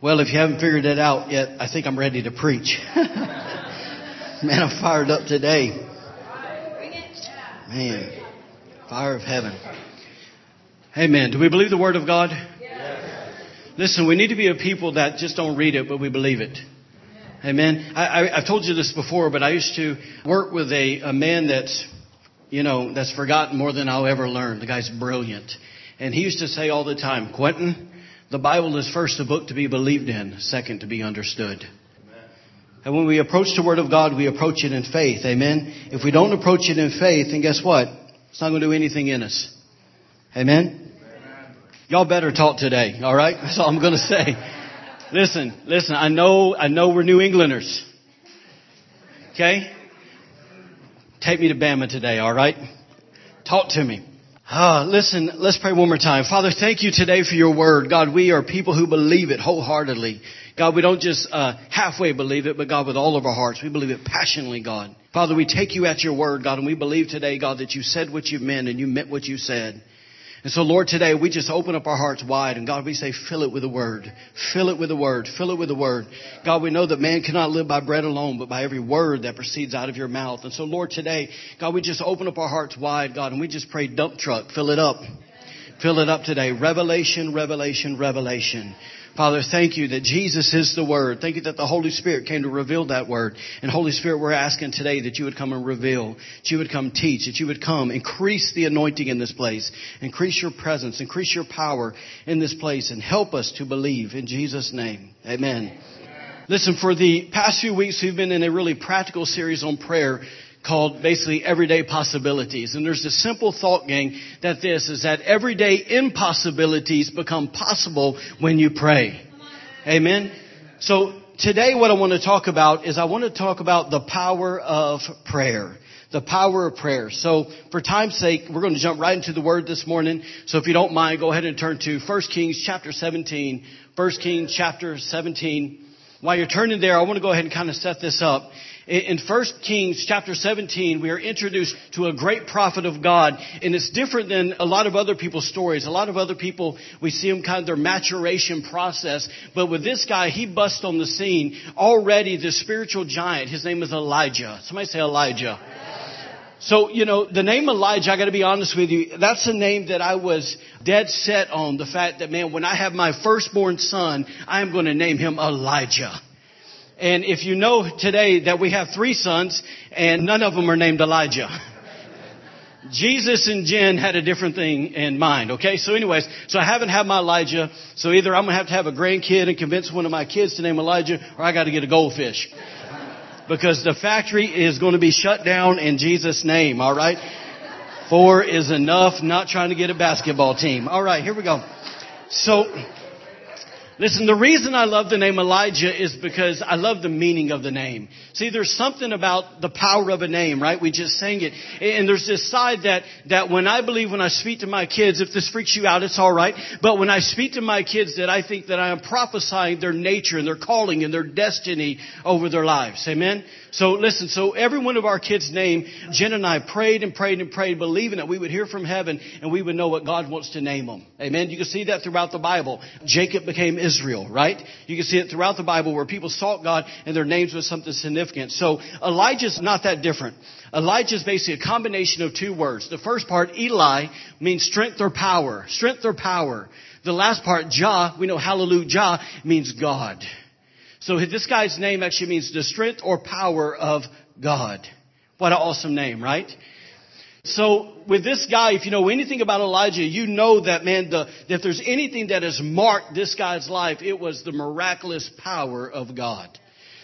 Well, if you haven't figured it out yet, I think I'm ready to preach. Man, I'm fired up today. Man, fire of heaven. Amen. do we believe the Word of God? Yes. Listen, we need to be a people that just don't read it, but we believe it. Amen. I, I, I've told you this before, but I used to work with a, a man that's, you know, that's forgotten more than I'll ever learn. The guy's brilliant. And he used to say all the time, Quinton, the Bible is first a book to be believed in, second to be understood. And when we approach the Word of God, we approach it in faith. Amen. If we don't approach it in faith, then guess what? It's not going to do anything in us. Amen. Y'all better talk today. All right. That's all I'm going to say. Listen, listen. I know, I know we're New Englanders. Okay. Take me to Bama today. All right. Talk to me. Ah, listen, let's pray one more time. Father, thank you today for your word. God, we are people who believe it wholeheartedly. God, we don't just uh, halfway believe it, but God, with all of our hearts, we believe it passionately, God. Father, we take you at your word, God, and we believe today, God, that you said what you meant and you meant what you said. And so, Lord, today we just open up our hearts wide and God, we say, fill it with the word. Fill it with the word. Fill it with the word. God, we know that man cannot live by bread alone, but by every word that proceeds out of your mouth. And so, Lord, today, God, we just open up our hearts wide, God, and we just pray dump truck, fill it up. Fill it up today. Revelation, revelation, revelation. Father, thank you that Jesus is the Word. Thank you that the Holy Spirit came to reveal that Word. And Holy Spirit, we're asking today that you would come and reveal, that you would come teach, that you would come increase the anointing in this place, increase your presence, increase your power in this place, and help us to believe in Jesus' name. Amen. Listen, for the past few weeks, we've been in a really practical series on prayer called basically everyday possibilities. And there's a simple thought gang that this is that everyday impossibilities become possible when you pray. Amen. So today what I want to talk about is I want to talk about the power of prayer. The power of prayer. So for time's sake, we're going to jump right into the word this morning. So if you don't mind, go ahead and turn to 1 Kings chapter 17. 1 Kings chapter 17. While you're turning there, I want to go ahead and kind of set this up. In 1 Kings chapter 17, we are introduced to a great prophet of God, and it's different than a lot of other people's stories. A lot of other people, we see them kind of their maturation process, but with this guy, he busts on the scene already the spiritual giant. His name is Elijah. Somebody say Elijah. So, you know, the name Elijah, I gotta be honest with you, that's a name that I was dead set on. The fact that, man, when I have my firstborn son, I am gonna name him Elijah. And if you know today that we have three sons and none of them are named Elijah. Jesus and Jen had a different thing in mind, okay? So anyways, so I haven't had my Elijah, so either I'm gonna have to have a grandkid and convince one of my kids to name Elijah, or I gotta get a goldfish. Because the factory is gonna be shut down in Jesus' name, alright? Four is enough, not trying to get a basketball team. Alright, here we go. So, Listen, the reason I love the name Elijah is because I love the meaning of the name. See, there's something about the power of a name, right? We just sang it. And there's this side that, that when I believe when I speak to my kids, if this freaks you out, it's alright. But when I speak to my kids that I think that I am prophesying their nature and their calling and their destiny over their lives. Amen? So listen, so every one of our kids' name, Jen and I prayed and prayed and prayed, believing that we would hear from heaven and we would know what God wants to name them. Amen. You can see that throughout the Bible. Jacob became Israel, right? You can see it throughout the Bible where people sought God and their names was something significant. So Elijah's not that different. Elijah is basically a combination of two words. The first part, Eli, means strength or power. Strength or power. The last part, Jah, we know hallelujah, means God. So this guy's name actually means the strength or power of God. What an awesome name, right? So with this guy, if you know anything about Elijah, you know that man, the, if there's anything that has marked this guy's life, it was the miraculous power of God.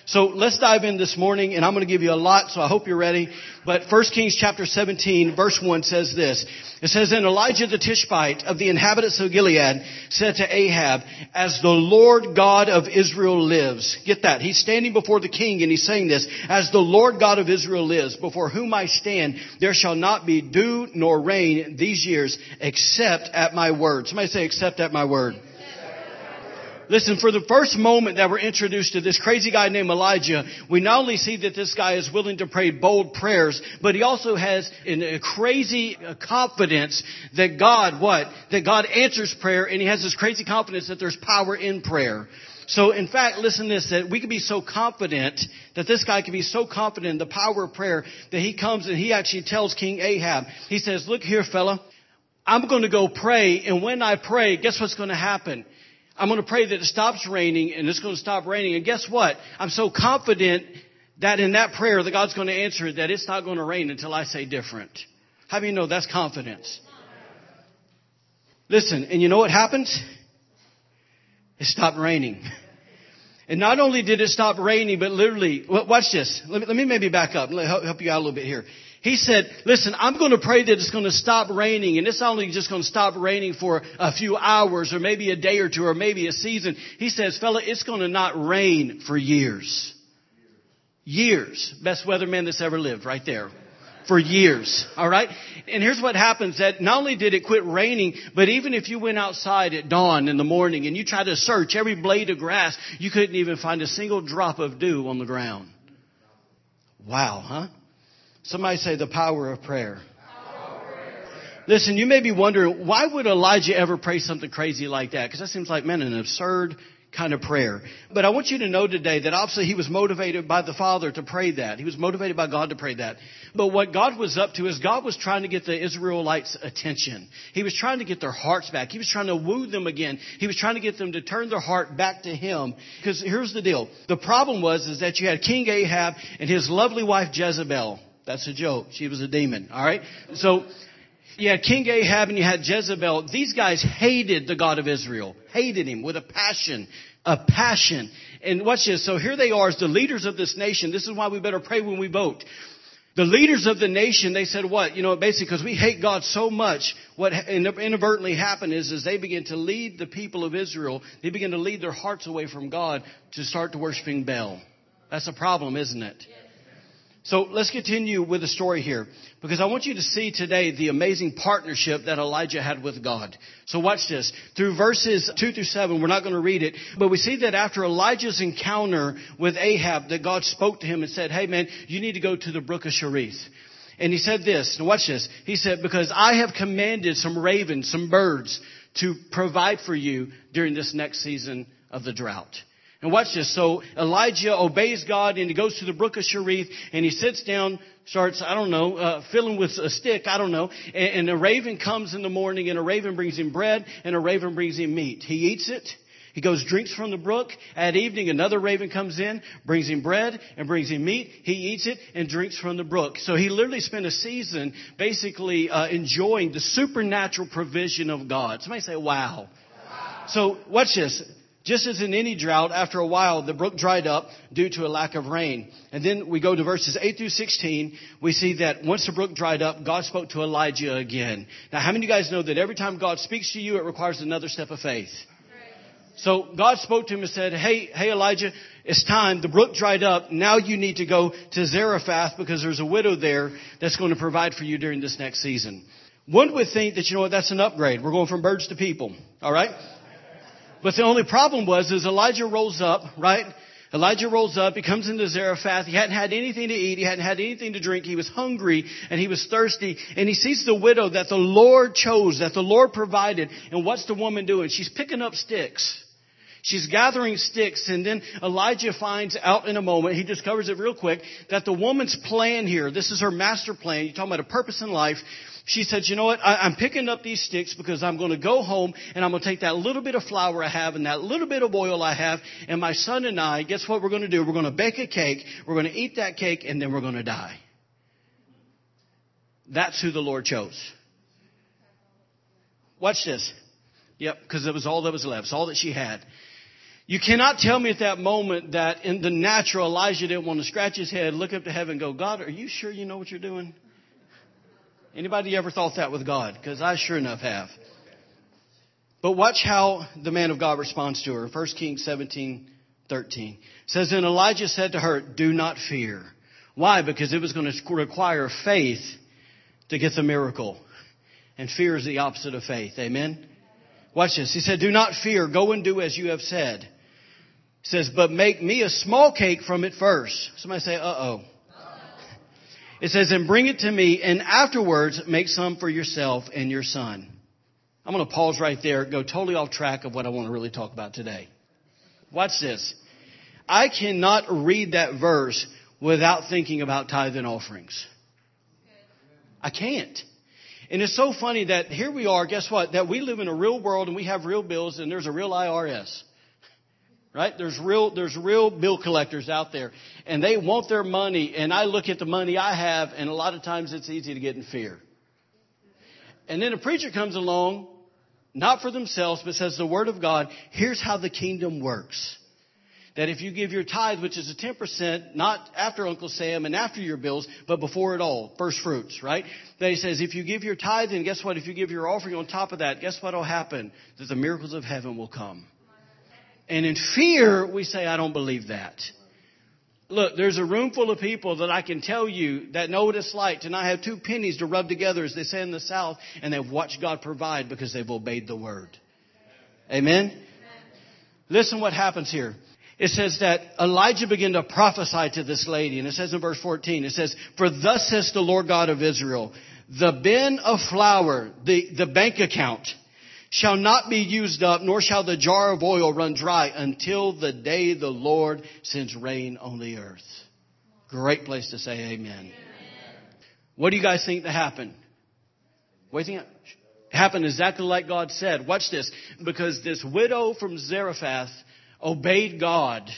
So let's dive in this morning and I'm going to give you a lot, so I hope you're ready. But 1 Kings chapter 17 verse 1 says this. It says, And Elijah the Tishbite of the inhabitants of Gilead said to Ahab, As the Lord God of Israel lives. Get that. He's standing before the king and he's saying this. As the Lord God of Israel lives, before whom I stand, there shall not be dew nor rain these years except at my word. Somebody say except at my word. Listen, for the first moment that we're introduced to this crazy guy named Elijah, we not only see that this guy is willing to pray bold prayers, but he also has a crazy uh, confidence that God, what? That God answers prayer and he has this crazy confidence that there's power in prayer. So in fact, listen to this, that we can be so confident, that this guy can be so confident in the power of prayer, that he comes and he actually tells King Ahab, he says, look here fella, I'm going to go pray, and when I pray, guess what's going to happen? I'm going to pray that it stops raining, and it's going to stop raining, and guess what? I'm so confident that in that prayer that God's going to answer that it's not going to rain until I say different. How do you know that's confidence? Listen, and you know what happens? It stopped raining. And not only did it stop raining, but literally, watch this. Let me, let me maybe back up. Let me help you out a little bit here. He said, listen, I'm going to pray that it's going to stop raining and it's only just going to stop raining for a few hours or maybe a day or two or maybe a season. He says, fella, it's going to not rain for years. Years. Best weatherman that's ever lived right there for years. All right. And here's what happens that not only did it quit raining, but even if you went outside at dawn in the morning and you tried to search every blade of grass, you couldn't even find a single drop of dew on the ground. Wow, huh? Somebody say the power of prayer. Listen, you may be wondering, why would Elijah ever pray something crazy like that? Because that seems like, man, an absurd kind of prayer. But I want you to know today that obviously he was motivated by the Father to pray that. He was motivated by God to pray that. But what God was up to is God was trying to get the Israelites' attention. He was trying to get their hearts back. He was trying to woo them again. He was trying to get them to turn their heart back to Him. Because here's the deal. The problem was is that you had King Ahab and his lovely wife Jezebel. That's a joke. She was a demon. All right. So you had King Ahab and you had Jezebel. These guys hated the God of Israel, hated him with a passion, a passion. And watch this. So here they are as the leaders of this nation. This is why we better pray when we vote. The leaders of the nation, they said what? You know, basically because we hate God so much, what inadvertently happened is, is they begin to lead the people of Israel, they begin to lead their hearts away from God to start to worshiping Baal. That's a problem, isn't it? So let's continue with the story here because I want you to see today the amazing partnership that Elijah had with God. So watch this. Through verses 2 through 7, we're not going to read it, but we see that after Elijah's encounter with Ahab, that God spoke to him and said, hey man, you need to go to the brook of Cherith. And he said this, and watch this. He said, because I have commanded some ravens, some birds to provide for you during this next season of the drought. And watch this. So Elijah obeys God and he goes to the brook of Cherith and he sits down, starts, I don't know, uh, filling with a stick, I don't know. And, and a raven comes in the morning and a raven brings him bread and a raven brings him meat. He eats it. He goes, drinks from the brook. At evening, another raven comes in, brings him bread and brings him meat. He eats it and drinks from the brook. So he literally spent a season basically uh, enjoying the supernatural provision of God. Somebody say, wow. wow. So watch this. Just as in any drought, after a while, the brook dried up due to a lack of rain. And then we go to verses 8 through 16. We see that once the brook dried up, God spoke to Elijah again. Now, how many of you guys know that every time God speaks to you, it requires another step of faith? So God spoke to him and said, Hey, hey Elijah, it's time. The brook dried up. Now you need to go to Zarephath because there's a widow there that's going to provide for you during this next season. One would think that, you know what, that's an upgrade. We're going from birds to people. All right? But the only problem was, is Elijah rolls up, right? Elijah rolls up, he comes into Zarephath, he hadn't had anything to eat, he hadn't had anything to drink, he was hungry and he was thirsty, and he sees the widow that the Lord chose, that the Lord provided, and what's the woman doing? She's picking up sticks. She's gathering sticks, and then Elijah finds out in a moment, he discovers it real quick, that the woman's plan here, this is her master plan, you're talking about a purpose in life, she said, you know what? I, am picking up these sticks because I'm going to go home and I'm going to take that little bit of flour I have and that little bit of oil I have and my son and I, guess what we're going to do? We're going to bake a cake. We're going to eat that cake and then we're going to die. That's who the Lord chose. Watch this. Yep, because it was all that was left. It's all that she had. You cannot tell me at that moment that in the natural Elijah didn't want to scratch his head, look up to heaven go, God, are you sure you know what you're doing? Anybody ever thought that with God? Because I sure enough have. But watch how the man of God responds to her. 1 Kings 17, 13. says, And Elijah said to her, Do not fear. Why? Because it was going to require faith to get the miracle. And fear is the opposite of faith. Amen? Watch this. He said, Do not fear. Go and do as you have said. Says, But make me a small cake from it first. Somebody say, Uh oh. It says, and bring it to me, and afterwards make some for yourself and your son. I'm going to pause right there, go totally off track of what I want to really talk about today. Watch this. I cannot read that verse without thinking about tithe and offerings. I can't. And it's so funny that here we are, guess what? That we live in a real world and we have real bills and there's a real IRS. Right? There's real, there's real bill collectors out there and they want their money and I look at the money I have and a lot of times it's easy to get in fear. And then a preacher comes along, not for themselves, but says the word of God, here's how the kingdom works that if you give your tithe, which is a 10%, not after Uncle Sam and after your bills, but before it all, first fruits, right? That he says, if you give your tithe, and guess what? If you give your offering on top of that, guess what will happen? That the miracles of heaven will come. And in fear, we say, I don't believe that. Look, there's a room full of people that I can tell you that know what it's like to not have two pennies to rub together, as they say in the South, and they've watched God provide because they've obeyed the word. Amen? Listen what happens here it says that Elijah began to prophesy to this lady. And it says in verse 14, it says, For thus says the Lord God of Israel, the bin of flour, the, the bank account, shall not be used up, nor shall the jar of oil run dry until the day the Lord sends rain on the earth. Great place to say amen. amen. What do you guys think that happened? What do you think happened exactly like God said? Watch this. Because this widow from Zarephath obeyed God,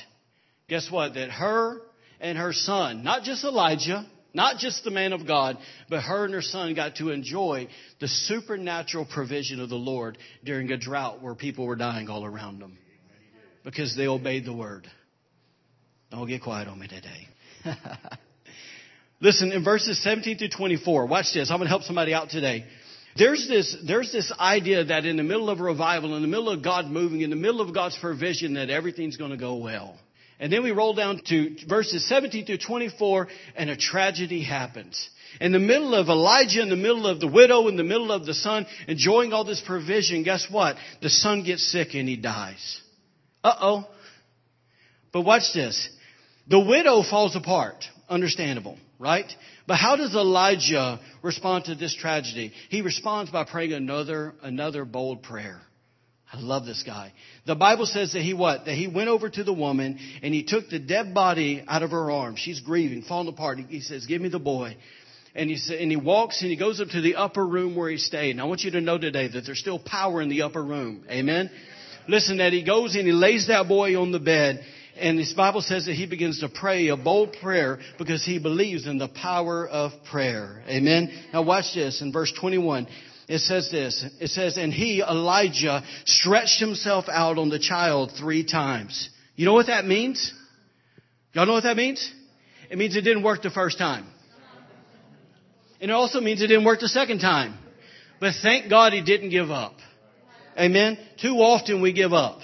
guess what? That her and her son, not just Elijah, not just the man of God, but her and her son got to enjoy the supernatural provision of the Lord during a drought where people were dying all around them because they obeyed the word. Don't get quiet on me today. Listen, in verses 17 through 24, watch this. I'm going to help somebody out today. There's this, there's this idea that in the middle of revival, in the middle of God moving, in the middle of God's provision, that everything's going to go well. And then we roll down to verses 17 through 24, and a tragedy happens. In the middle of Elijah, in the middle of the widow, in the middle of the son, enjoying all this provision, guess what? The son gets sick and he dies. Uh oh. But watch this. The widow falls apart. Understandable, right? But how does Elijah respond to this tragedy? He responds by praying another, another bold prayer. I love this guy. The Bible says that he what? That he went over to the woman and he took the dead body out of her arms. She's grieving, falling apart. He says, give me the boy. And he, and he walks and he goes up to the upper room where he stayed. And I want you to know today that there's still power in the upper room. Amen? Listen, that he goes and he lays that boy on the bed and this Bible says that he begins to pray a bold prayer because he believes in the power of prayer. Amen. Now watch this in verse 21. It says this. It says, and he, Elijah, stretched himself out on the child three times. You know what that means? Y'all know what that means? It means it didn't work the first time. And it also means it didn't work the second time. But thank God he didn't give up. Amen. Too often we give up.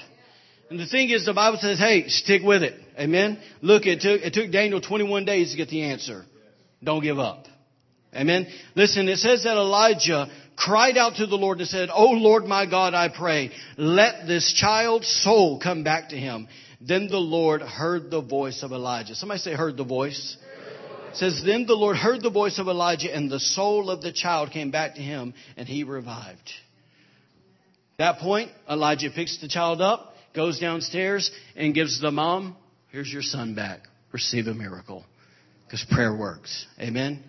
And the thing is, the Bible says, hey, stick with it. Amen. Look, it took, it took Daniel 21 days to get the answer. Don't give up. Amen. Listen, it says that Elijah cried out to the Lord and said, Oh Lord my God, I pray, let this child's soul come back to him. Then the Lord heard the voice of Elijah. Somebody say heard the voice. It says, then the Lord heard the voice of Elijah and the soul of the child came back to him and he revived. At that point, Elijah picks the child up, goes downstairs and gives the mom, here's your son back. Receive a miracle. Because prayer works. Amen.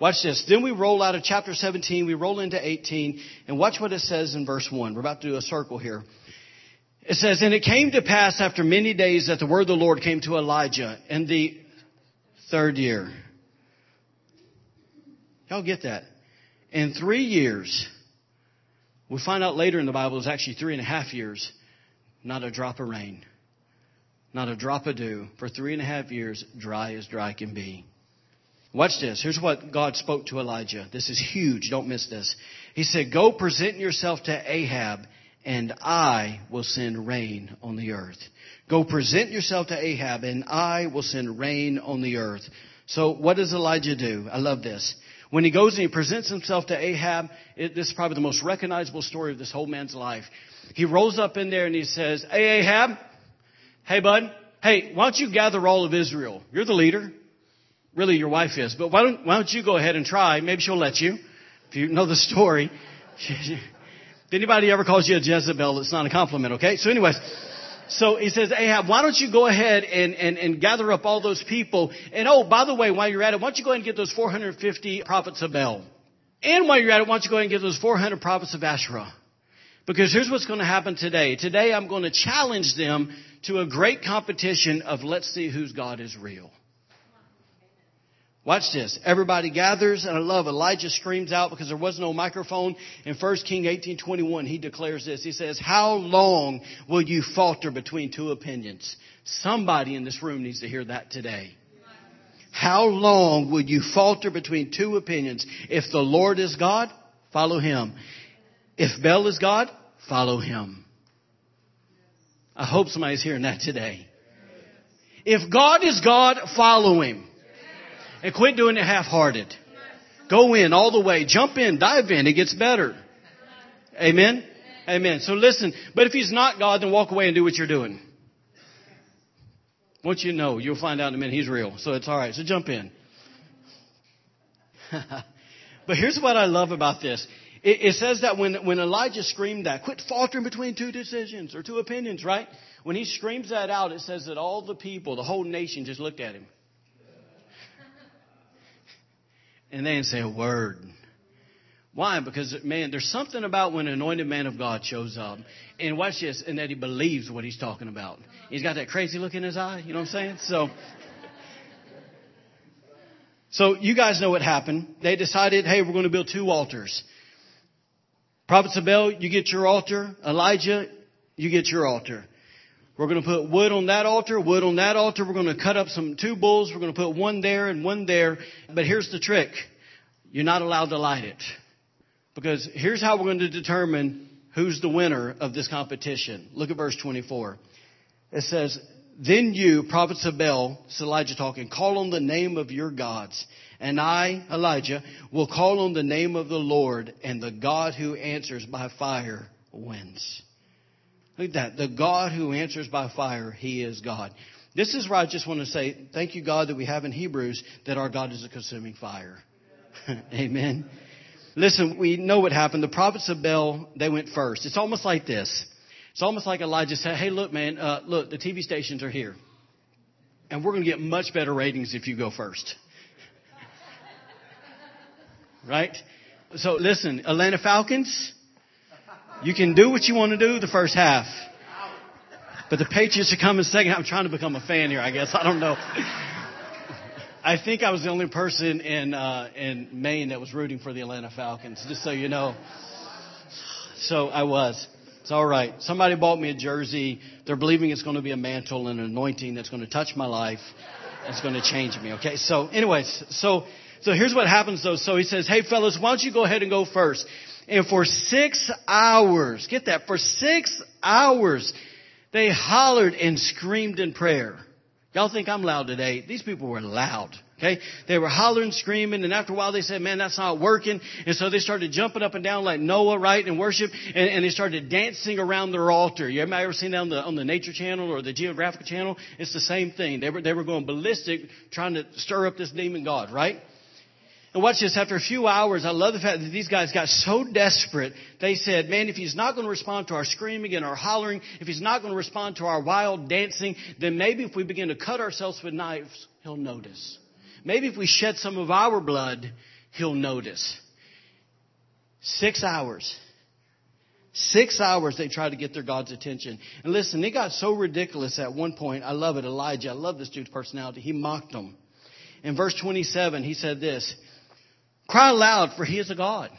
Watch this. Then we roll out of chapter 17, we roll into 18, and watch what it says in verse 1. We're about to do a circle here. It says, And it came to pass after many days that the word of the Lord came to Elijah in the third year. Y'all get that? In three years, we find out later in the Bible it's actually three and a half years. Not a drop of rain. Not a drop of dew. For three and a half years, dry as dry can be. Watch this. Here's what God spoke to Elijah. This is huge. Don't miss this. He said, Go present yourself to Ahab, and I will send rain on the earth. Go present yourself to Ahab, and I will send rain on the earth. So what does Elijah do? I love this. When he goes and he presents himself to Ahab, it, this is probably the most recognizable story of this whole man's life. He rolls up in there and he says, Hey, Ahab. Hey, bud. Hey, why don't you gather all of Israel? You're the leader. Really, your wife is. But why don't, why don't you go ahead and try? Maybe she'll let you. If you know the story. if anybody ever calls you a Jezebel, it's not a compliment, okay? So anyways, So he says, Ahab, why don't you go ahead and, and, and gather up all those people? And oh, by the way, while you're at it, why don't you go ahead and get those 450 prophets of Baal? And while you're at it, why don't you go ahead and get those 400 prophets of Asherah? Because here's what's going to happen today. Today I'm going to challenge them to a great competition of let's see whose God is real. Watch this. Everybody gathers, and I love Elijah screams out because there was no microphone. In 1 King 18:21, he declares this. He says, "How long will you falter between two opinions?" Somebody in this room needs to hear that today. How long will you falter between two opinions? If the Lord is God, follow him. If Baal is God, follow him. I hope somebody's hearing that today. If God is God, follow him. And quit doing it half-hearted. Go in all the way. Jump in. Dive in. It gets better. Amen? Amen. So listen, but if he's not God, then walk away and do what you're doing. Once you know, you'll find out in a minute he's real. So it's alright. So jump in. but here's what I love about this. It, it, says that when, when Elijah screamed that, quit faltering between two decisions or two opinions, right? When he screams that out, it says that all the people, the whole nation just looked at him. And they didn't say a word. Why? Because, man, there's something about when an anointed man of God shows up. And watch this, and that he believes what he's talking about. He's got that crazy look in his eye, you know what I'm saying? So, so you guys know what happened. They decided, hey, we're going to build two altars. Prophets of Baal, you get your altar. Elijah, you get your altar. We're going to put wood on that altar, wood on that altar. We're going to cut up some two bulls. We're going to put one there and one there. But here's the trick. You're not allowed to light it. Because here's how we're going to determine who's the winner of this competition. Look at verse 24. It says, Then you, prophets of Baal, it's Elijah talking, call on the name of your gods. And I, Elijah, will call on the name of the Lord, and the God who answers by fire wins. Look at that. The God who answers by fire, He is God. This is where I just want to say, thank you, God, that we have in Hebrews that our God is a consuming fire. Amen. Listen, we know what happened. The prophets of Baal, they went first. It's almost like this. It's almost like Elijah said, hey, look, man, uh, look, the TV stations are here. And we're going to get much better ratings if you go first. right? So listen, Atlanta Falcons, you can do what you want to do the first half. But the Patriots are coming second. I'm trying to become a fan here, I guess. I don't know. I think I was the only person in uh, in Maine that was rooting for the Atlanta Falcons, just so you know. So I was. It's all right. Somebody bought me a jersey. They're believing it's going to be a mantle and an anointing that's going to touch my life. It's going to change me. Okay. So, anyways, so so here's what happens though. So he says, "Hey fellas, why don't you go ahead and go first? And for six hours, get that, for six hours, they hollered and screamed in prayer. Y'all think I'm loud today? These people were loud. Okay? They were hollering, screaming, and after a while they said, man, that's not working. And so they started jumping up and down like Noah, right, in worship, and, and they started dancing around their altar. You ever, ever seen that on the, on the Nature Channel or the Geographic Channel? It's the same thing. They were, they were going ballistic trying to stir up this demon God, right? And watch this, after a few hours, I love the fact that these guys got so desperate, they said, man, if he's not going to respond to our screaming and our hollering, if he's not going to respond to our wild dancing, then maybe if we begin to cut ourselves with knives, he'll notice. Maybe if we shed some of our blood, he'll notice. Six hours. Six hours they tried to get their God's attention. And listen, it got so ridiculous at one point. I love it. Elijah, I love this dude's personality. He mocked them. In verse 27, he said this. Cry aloud, for he is a God.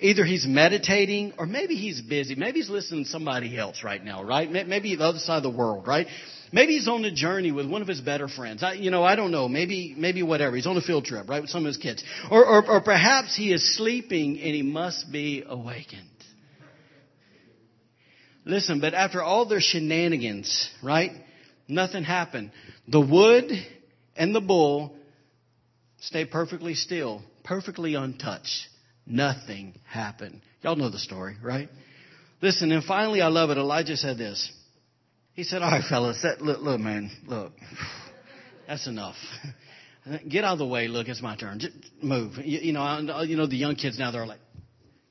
Either he's meditating or maybe he's busy. Maybe he's listening to somebody else right now, right? Maybe the other side of the world, right? Maybe he's on a journey with one of his better friends. I, you know, I don't know. Maybe, maybe whatever. He's on a field trip, right, with some of his kids. Or, or, or perhaps he is sleeping and he must be awakened. Listen, but after all their shenanigans, right, nothing happened. The wood and the bull stay perfectly still, perfectly untouched. Nothing happened. Y'all know the story, right? Listen, and finally, I love it. Elijah said this. He said, "All right, fellas, that, look, look, man, look, that's enough. Get out of the way. Look, it's my turn. Just move. You, you know, you know the young kids now. They're like,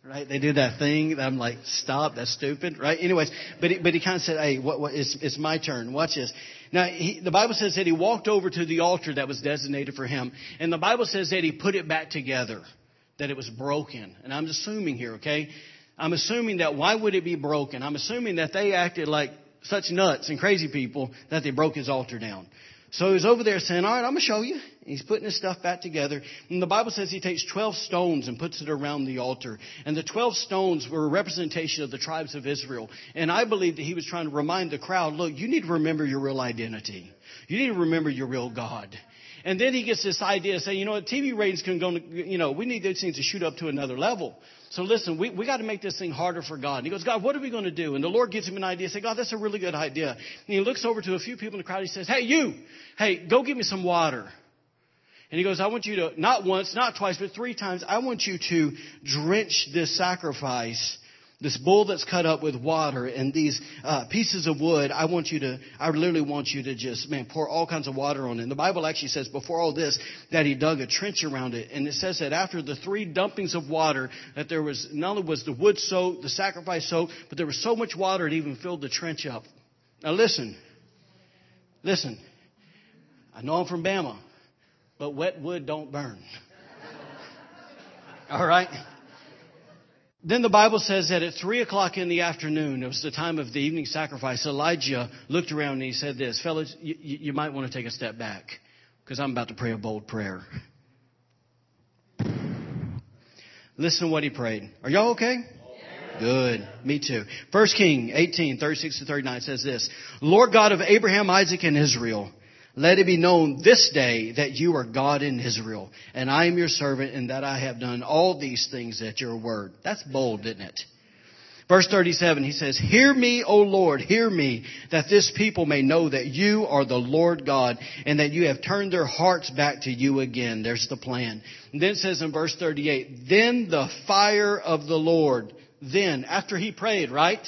right? They do that thing. I'm like, stop, that's stupid, right? Anyways, but he, but he kind of said, hey, what, what, it's, it's my turn. Watch this. Now, he, the Bible says that he walked over to the altar that was designated for him, and the Bible says that he put it back together, that it was broken. And I'm assuming here, okay? I'm assuming that why would it be broken? I'm assuming that they acted like such nuts and crazy people that they broke his altar down. So he's over there saying, all right, I'm going to show you. He's putting his stuff back together. And the Bible says he takes 12 stones and puts it around the altar. And the 12 stones were a representation of the tribes of Israel. And I believe that he was trying to remind the crowd, look, you need to remember your real identity. You need to remember your real God. And then he gets this idea saying, you know what, TV ratings can go, you know, we need those things to shoot up to another level. So listen, we, we got to make this thing harder for God. And he goes, God, what are we going to do? And the Lord gives him an idea. Say, God, that's a really good idea. And he looks over to a few people in the crowd. He says, hey, you, hey, go get me some water. And he goes, I want you to, not once, not twice, but three times, I want you to drench this sacrifice this bull that's cut up with water and these uh, pieces of wood, I want you to, I literally want you to just, man, pour all kinds of water on it. And the Bible actually says before all this that he dug a trench around it. And it says that after the three dumpings of water, that there was, not only was the wood soaked, the sacrifice soaked, but there was so much water it even filled the trench up. Now listen, listen. I know I'm from Bama, but wet wood don't burn. all right? Then the Bible says that at three o'clock in the afternoon, it was the time of the evening sacrifice, Elijah looked around and he said this, fellas, you, you might want to take a step back because I'm about to pray a bold prayer. Listen to what he prayed. Are y'all okay? Good. Me too. First King 18, 36 to 39 says this, Lord God of Abraham, Isaac, and Israel, let it be known this day that you are God in Israel, and I am your servant, and that I have done all these things at your word. That's bold, isn't it? Verse 37, he says, Hear me, O Lord, hear me, that this people may know that you are the Lord God, and that you have turned their hearts back to you again. There's the plan. And then it says in verse 38, Then the fire of the Lord, then, after he prayed, right?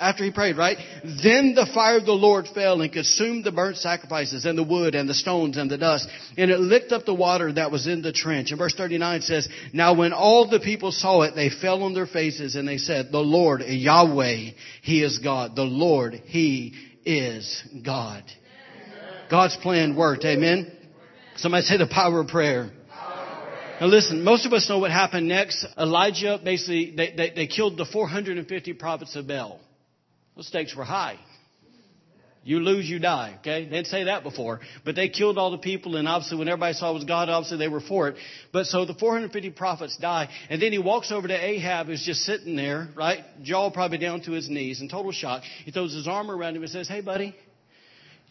After he prayed, right? Then the fire of the Lord fell and consumed the burnt sacrifices and the wood and the stones and the dust. And it licked up the water that was in the trench. And verse 39 says, Now when all the people saw it, they fell on their faces and they said, The Lord, Yahweh, He is God. The Lord, He is God. God's plan worked. Amen. Somebody say the power of prayer. Now listen, most of us know what happened next. Elijah basically, they, they, they killed the 450 prophets of Baal. The stakes were high. You lose, you die. Okay? They didn't say that before. But they killed all the people, and obviously when everybody saw it was God, obviously they were for it. But so the 450 prophets die, and then he walks over to Ahab, who's just sitting there, right? Jaw probably down to his knees in total shock. He throws his arm around him and says, Hey buddy,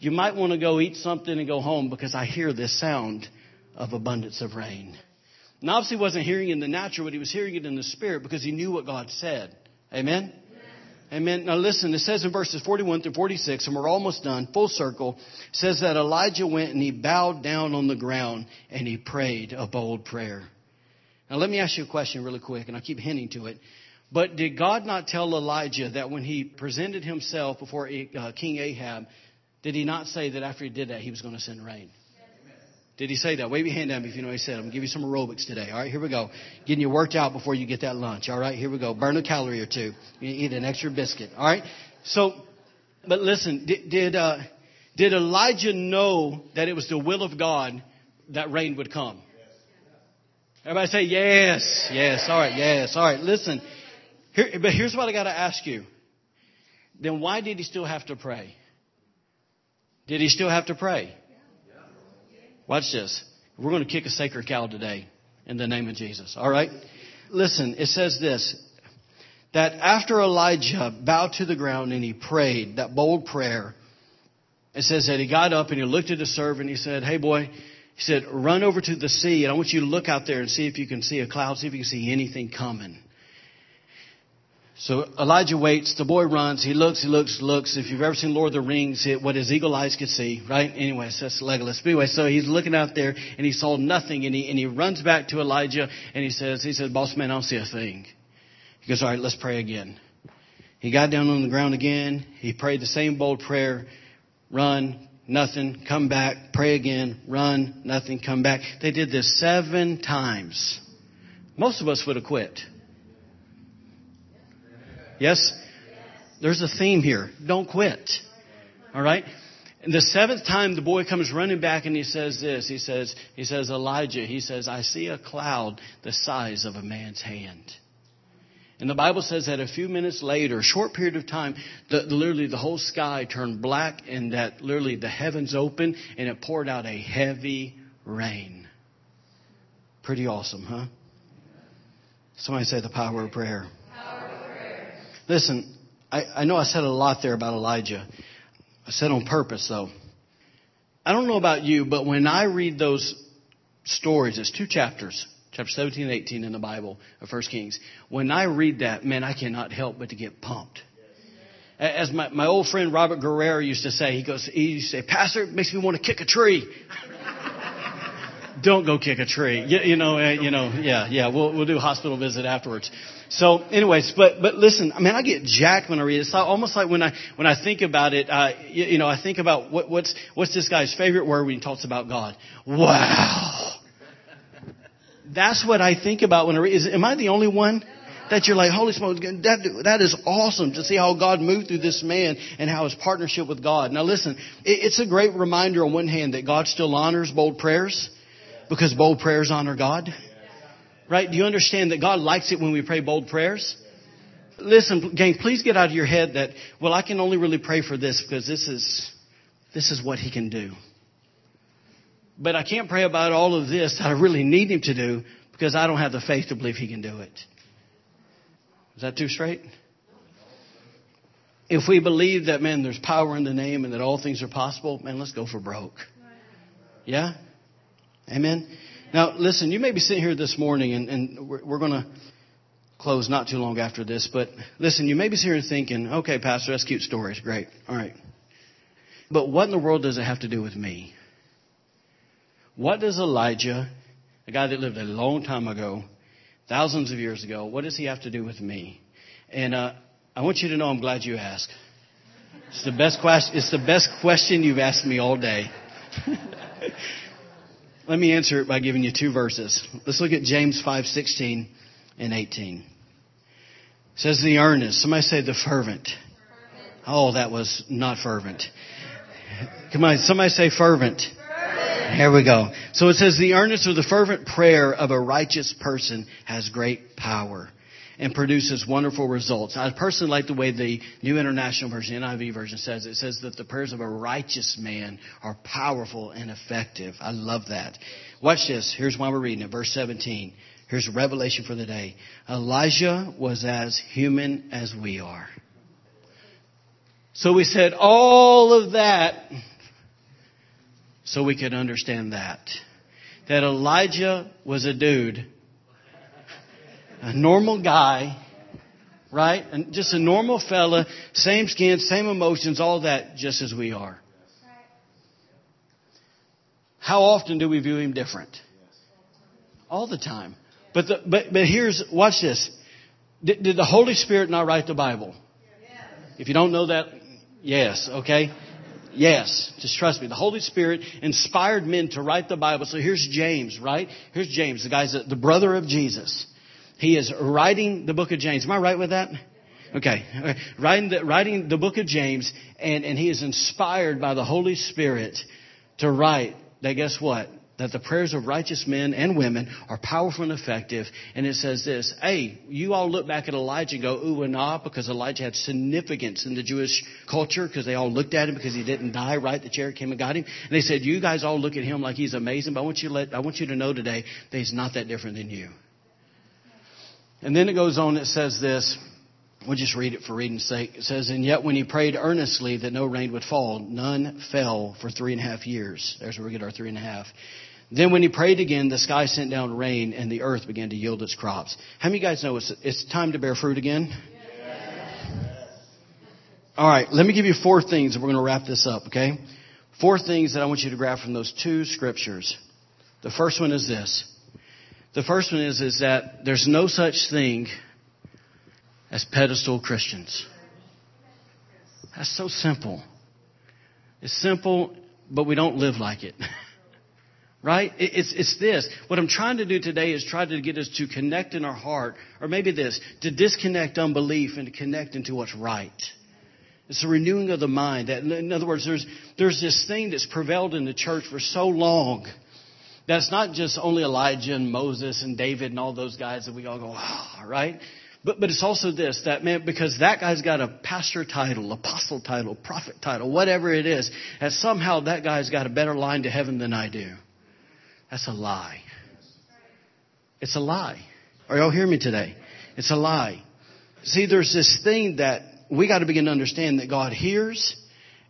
you might want to go eat something and go home because I hear this sound of abundance of rain. And obviously he wasn't hearing in the natural, but he was hearing it in the spirit because he knew what God said. Amen? Amen. Now listen, it says in verses 41 through 46, and we're almost done, full circle, says that Elijah went and he bowed down on the ground and he prayed a bold prayer. Now let me ask you a question really quick, and I keep hinting to it. But did God not tell Elijah that when he presented himself before uh, King Ahab, did he not say that after he did that, he was going to send rain? Did he say that? Wave your hand at me if you know what he said. I'm going to give you some aerobics today. All right, here we go. Getting you worked out before you get that lunch. All right, here we go. Burn a calorie or two. You eat an extra biscuit. All right. So, but listen, did, did, uh, did Elijah know that it was the will of God that rain would come? Everybody say yes, yes. All right, yes. All right. Listen, here, but here's what I got to ask you. Then why did he still have to pray? Did he still have to pray? Watch this. We're going to kick a sacred cow today in the name of Jesus. All right? Listen, it says this that after Elijah bowed to the ground and he prayed that bold prayer, it says that he got up and he looked at his servant. He said, Hey boy, he said, run over to the sea and I want you to look out there and see if you can see a cloud, see if you can see anything coming. So Elijah waits. The boy runs. He looks, he looks, looks. If you've ever seen Lord of the Rings, it, what his eagle eyes could see, right? Anyways, that's Legolas. But anyway, so he's looking out there and he saw nothing and he, and he runs back to Elijah and he says, he says, boss man, I don't see a thing. He goes, all right, let's pray again. He got down on the ground again. He prayed the same bold prayer. Run, nothing, come back, pray again, run, nothing, come back. They did this seven times. Most of us would have quit. Yes? There's a theme here. Don't quit. All right? And the seventh time the boy comes running back and he says this. He says, he says, Elijah, he says, I see a cloud the size of a man's hand. And the Bible says that a few minutes later, a short period of time, the, literally the whole sky turned black and that literally the heavens opened and it poured out a heavy rain. Pretty awesome, huh? Somebody say the power of prayer. Listen, I, I know I said a lot there about Elijah. I said on purpose though. I don't know about you, but when I read those stories, it's two chapters chapter 17 and 18 in the Bible of First Kings. When I read that, man, I cannot help but to get pumped. As my, my old friend Robert Guerrero used to say, he goes, he used to say, Pastor, it makes me want to kick a tree. Don't go kick a tree. You, you know, uh, you know, yeah, yeah. We'll we'll do a hospital visit afterwards. So, anyways, but but listen, I mean, I get jacked when I read it. It's almost like when I when I think about it, uh, you, you know, I think about what what's what's this guy's favorite word when he talks about God. Wow that's what I think about when I read. Is, am I the only one? That you're like, holy smokes, that, that is awesome to see how God moved through this man and how his partnership with God. Now listen, it, it's a great reminder on one hand that God still honors bold prayers because bold prayers honor God. Right? Do you understand that God likes it when we pray bold prayers? Listen, gang, please get out of your head that, well, I can only really pray for this because this is, this is what he can do. But I can't pray about all of this that I really need Him to do because I don't have the faith to believe He can do it. Is that too straight? If we believe that, man, there's power in the name and that all things are possible, man, let's go for broke. Yeah? Amen? Now, listen, you may be sitting here this morning and, and we're, we're going to close not too long after this, but listen, you may be sitting here thinking, okay, Pastor, that's cute stories. Great. All right. But what in the world does it have to do with me? What does Elijah, a guy that lived a long time ago, thousands of years ago, what does he have to do with me? And uh, I want you to know I'm glad you asked. It's the best question. It's the best question you've asked me all day. Let me answer it by giving you two verses. Let's look at James 5:16 and 18. It says the earnest. Somebody say the fervent. Oh, that was not fervent. Come on, somebody say fervent. Here we go. So it says, the earnest or the fervent prayer of a righteous person has great power and produces wonderful results. I personally like the way the New International Version, NIV version says it. says that the prayers of a righteous man are powerful and effective. I love that. Watch this. Here's why we're reading it. Verse 17. Here's a revelation for the day. Elijah was as human as we are. So we said all of that so we could understand that. That Elijah was a dude, a normal guy, right? And just a normal fella, same skin, same emotions, all that, just as we are. How often do we view him different? All the time. But the, but but here's watch this. Did, did the Holy Spirit not write the Bible? If you don't know that, yes, okay. Yes, just trust me. The Holy Spirit inspired men to write the Bible. So here's James, right? Here's James, the guy's the brother of Jesus. He is writing the book of James. Am I right with that? Okay. Writing the, writing the book of James, and, and he is inspired by the Holy Spirit to write that guess what? that the prayers of righteous men and women are powerful and effective. And it says this, hey, you all look back at Elijah and go, ooh and ah, because Elijah had significance in the Jewish culture because they all looked at him because he didn't die, right? The chariot came and got him. And they said, you guys all look at him like he's amazing, but I want you to let, I want you to know today that he's not that different than you. And then it goes on, it says this, We'll just read it for reading's sake. It says, And yet when he prayed earnestly that no rain would fall, none fell for three and a half years. There's where we get our three and a half. Then when he prayed again, the sky sent down rain and the earth began to yield its crops. How many of you guys know it's, it's time to bear fruit again? All right, let me give you four things and we're going to wrap this up, okay? Four things that I want you to grab from those two scriptures. The first one is this. The first one is, is that there's no such thing as pedestal Christians. That's so simple. It's simple, but we don't live like it. Right? It's, it's this. What I'm trying to do today is try to get us to connect in our heart, or maybe this, to disconnect unbelief and to connect into what's right. It's a renewing of the mind. That, in other words, there's, there's this thing that's prevailed in the church for so long that's not just only Elijah and Moses and David and all those guys that we all go, ah, right? But, but it's also this, that man, because that guy's got a pastor title, apostle title, prophet title, whatever it is, and somehow that guy's got a better line to heaven than I do. That's a lie. It's a lie. Are y'all hear me today? It's a lie. See, there's this thing that we got to begin to understand that God hears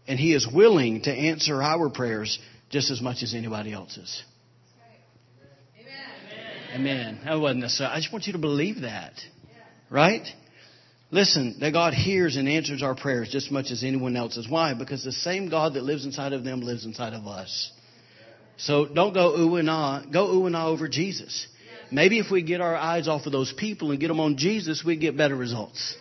and He is willing to answer our prayers just as much as anybody else's. Amen. That wasn't necessary. I just want you to believe that. Right? Listen, that God hears and answers our prayers just as much as anyone else's. Why? Because the same God that lives inside of them lives inside of us. So don't go ooh and ah. Go ooh and ah over Jesus. Maybe if we get our eyes off of those people and get them on Jesus, we get better results.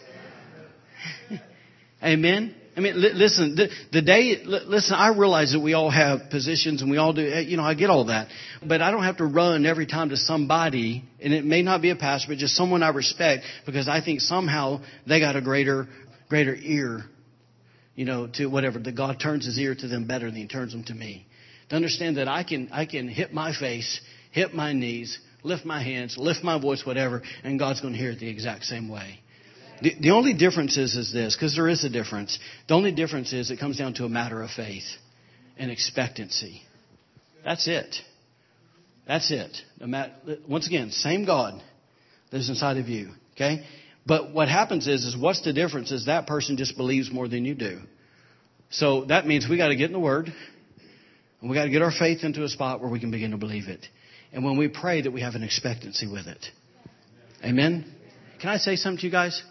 Amen. I mean, li- listen, the, the day, li- listen, I realize that we all have positions and we all do, eh, you know, I get all that. But I don't have to run every time to somebody, and it may not be a pastor, but just someone I respect because I think somehow they got a greater, greater ear, you know, to whatever, that God turns his ear to them better than he turns them to me to understand that I can, I can hit my face, hit my knees, lift my hands, lift my voice, whatever, and God's going to hear it the exact same way. The, the only difference is, is this, because there is a difference. The only difference is it comes down to a matter of faith and expectancy. That's it. That's it. Once again, same God lives inside of you. Okay? But what happens is, is what's the difference is that person just believes more than you do. So that means we got to get in the Word. And we got to get our faith into a spot where we can begin to believe it. And when we pray that we have an expectancy with it. Amen? Can I say something to you guys?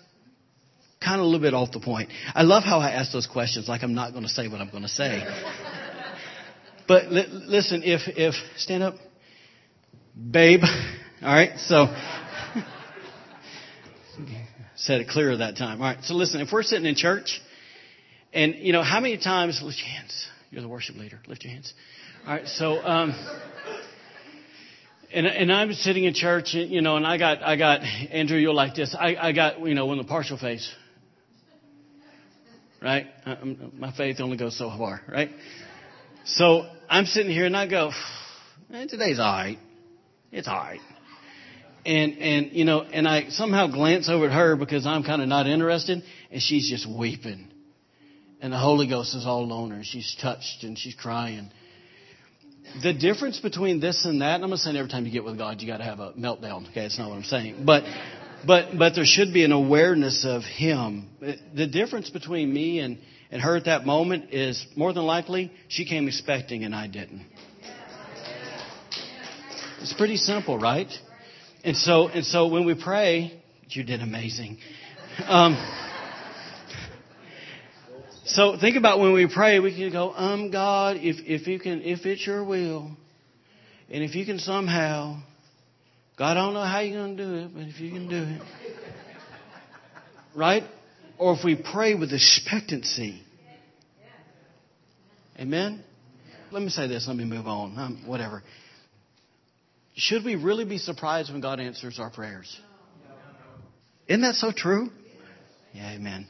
Kind of a little bit off the point. I love how I ask those questions like I'm not going to say what I'm going to say. but li- listen, if, if, stand up. Babe. All right. So, said it clearer that time. All right. So listen, if we're sitting in church and, you know, how many times, lift your hands. You're the worship leader. Lift your hands. All right. So, um, and and I'm sitting in church, and you know, and I got I got Andrew. You're like this. I I got you know when the partial face. Right. Uh, um, my faith only goes so far. Right. So I'm sitting here and I go, man, eh, today's all right. It's all right. And and you know, and I somehow glance over at her because I'm kind of not interested, and she's just weeping and the Holy Ghost is all on her. She's touched and she's crying. The difference between this and that, and I'm not saying every time you get with God, you got to have a meltdown. Okay, that's not what I'm saying. But, but, but there should be an awareness of Him. The difference between me and, and her at that moment is more than likely she came expecting and I didn't. It's pretty simple, right? And so, and so when we pray, you did amazing. Um, so think about when we pray, we can go, um, God, if, if you can, if it's your will, and if you can somehow, God, I don't know how you're going to do it, but if you can do it. Right? Or if we pray with expectancy. Amen? Let me say this, let me move on. Um, whatever. Should we really be surprised when God answers our prayers? Isn't that so true? Yeah, amen.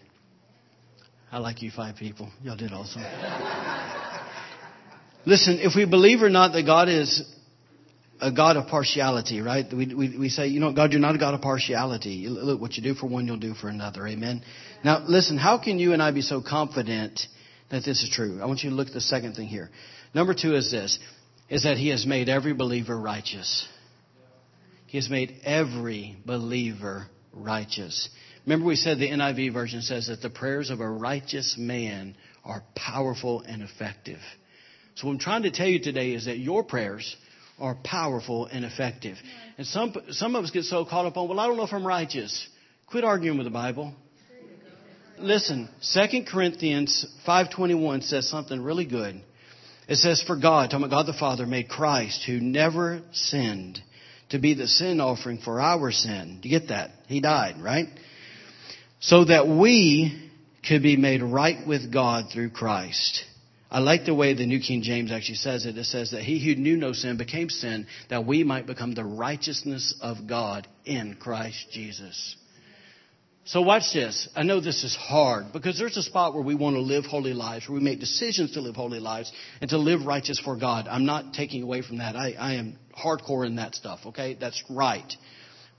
I like you five people. Y'all did awesome. Listen, if we believe or not that God is a God of partiality, right? We, we, we say, you know, God, you're not a God of partiality. Look, what you do for one, you'll do for another. Amen. Now, listen, how can you and I be so confident that this is true? I want you to look at the second thing here. Number two is this, is that He has made every believer righteous. He has made every believer righteous. Remember we said the NIV version says that the prayers of a righteous man are powerful and effective. So what I'm trying to tell you today is that your prayers are powerful and effective. And some, some of us get so caught up on, well, I don't know if I'm righteous. Quit arguing with the Bible. Listen, 2 Corinthians 5.21 says something really good. It says, for God, talking about God the Father, made Christ, who never sinned, to be the sin offering for our sin. Do you get that? He died, right? so that we could be made right with God through Christ. I like the way the New King James actually says it. It says that he who knew no sin became sin that we might become the righteousness of God in Christ Jesus. So watch this. I know this is hard because there's a spot where we want to live holy lives, where we make decisions to live holy lives and to live righteous for God. I'm not taking away from that. I, I am hardcore in that stuff, okay? That's right.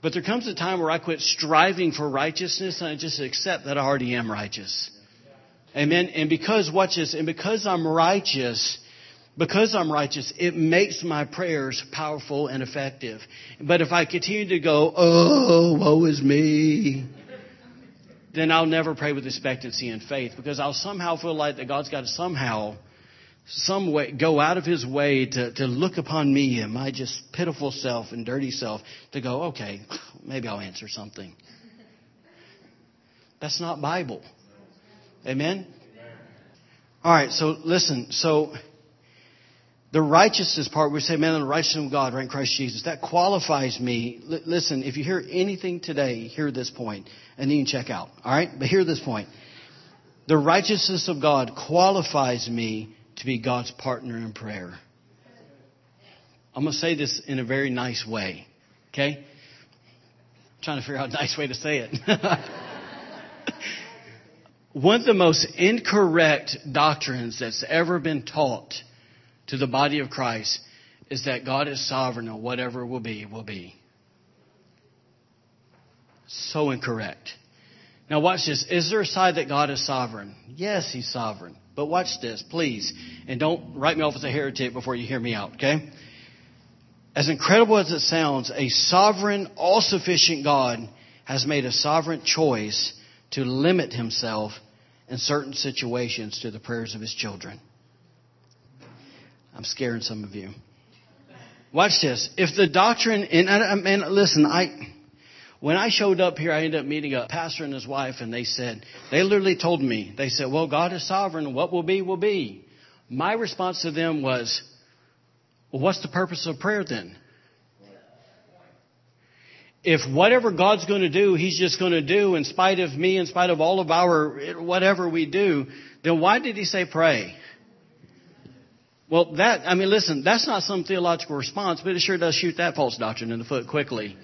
But there comes a time where I quit striving for righteousness and I just accept that I already am righteous. Amen. And because, watch this, and because I'm righteous, because I'm righteous, it makes my prayers powerful and effective. But if I continue to go, oh, woe is me, then I'll never pray with expectancy and faith because I'll somehow feel like that God's got to somehow, some way, go out of His way to, to look upon me and my just pitiful self and dirty self to go, okay, maybe I'll answer something. That's not Bible. Amen? All right, so listen. So the righteousness part, we say, man, the righteousness of God, right, in Christ Jesus, that qualifies me. L- listen, if you hear anything today, hear this point, and then you check out. All right? But hear this point. The righteousness of God qualifies me to be God's partner in prayer. I'm going to say this in a very nice way. Okay? I'm trying to figure out a nice way to say it. One of the most incorrect doctrines that's ever been taught to the body of Christ is that God is sovereign and whatever will be, will be. So incorrect. Now watch this. Is there a side that God is sovereign? Yes, He's sovereign. But watch this, please. And don't write me off as a heretic before you hear me out, okay? As incredible as it sounds, a sovereign, all-sufficient God has made a sovereign choice to limit himself in certain situations to the prayers of his children. I'm scaring some of you. Watch this. If the doctrine, and, and listen, I, when I showed up here, I ended up meeting a pastor and his wife, and they said, they literally told me, they said, well, God is sovereign, what will be, will be. My response to them was, well, what's the purpose of prayer then? If whatever God's going to do, He's just going to do in spite of me, in spite of all of our, whatever we do, then why did He say pray? Well, that, I mean, listen, that's not some theological response, but it sure does shoot that false doctrine in the foot quickly.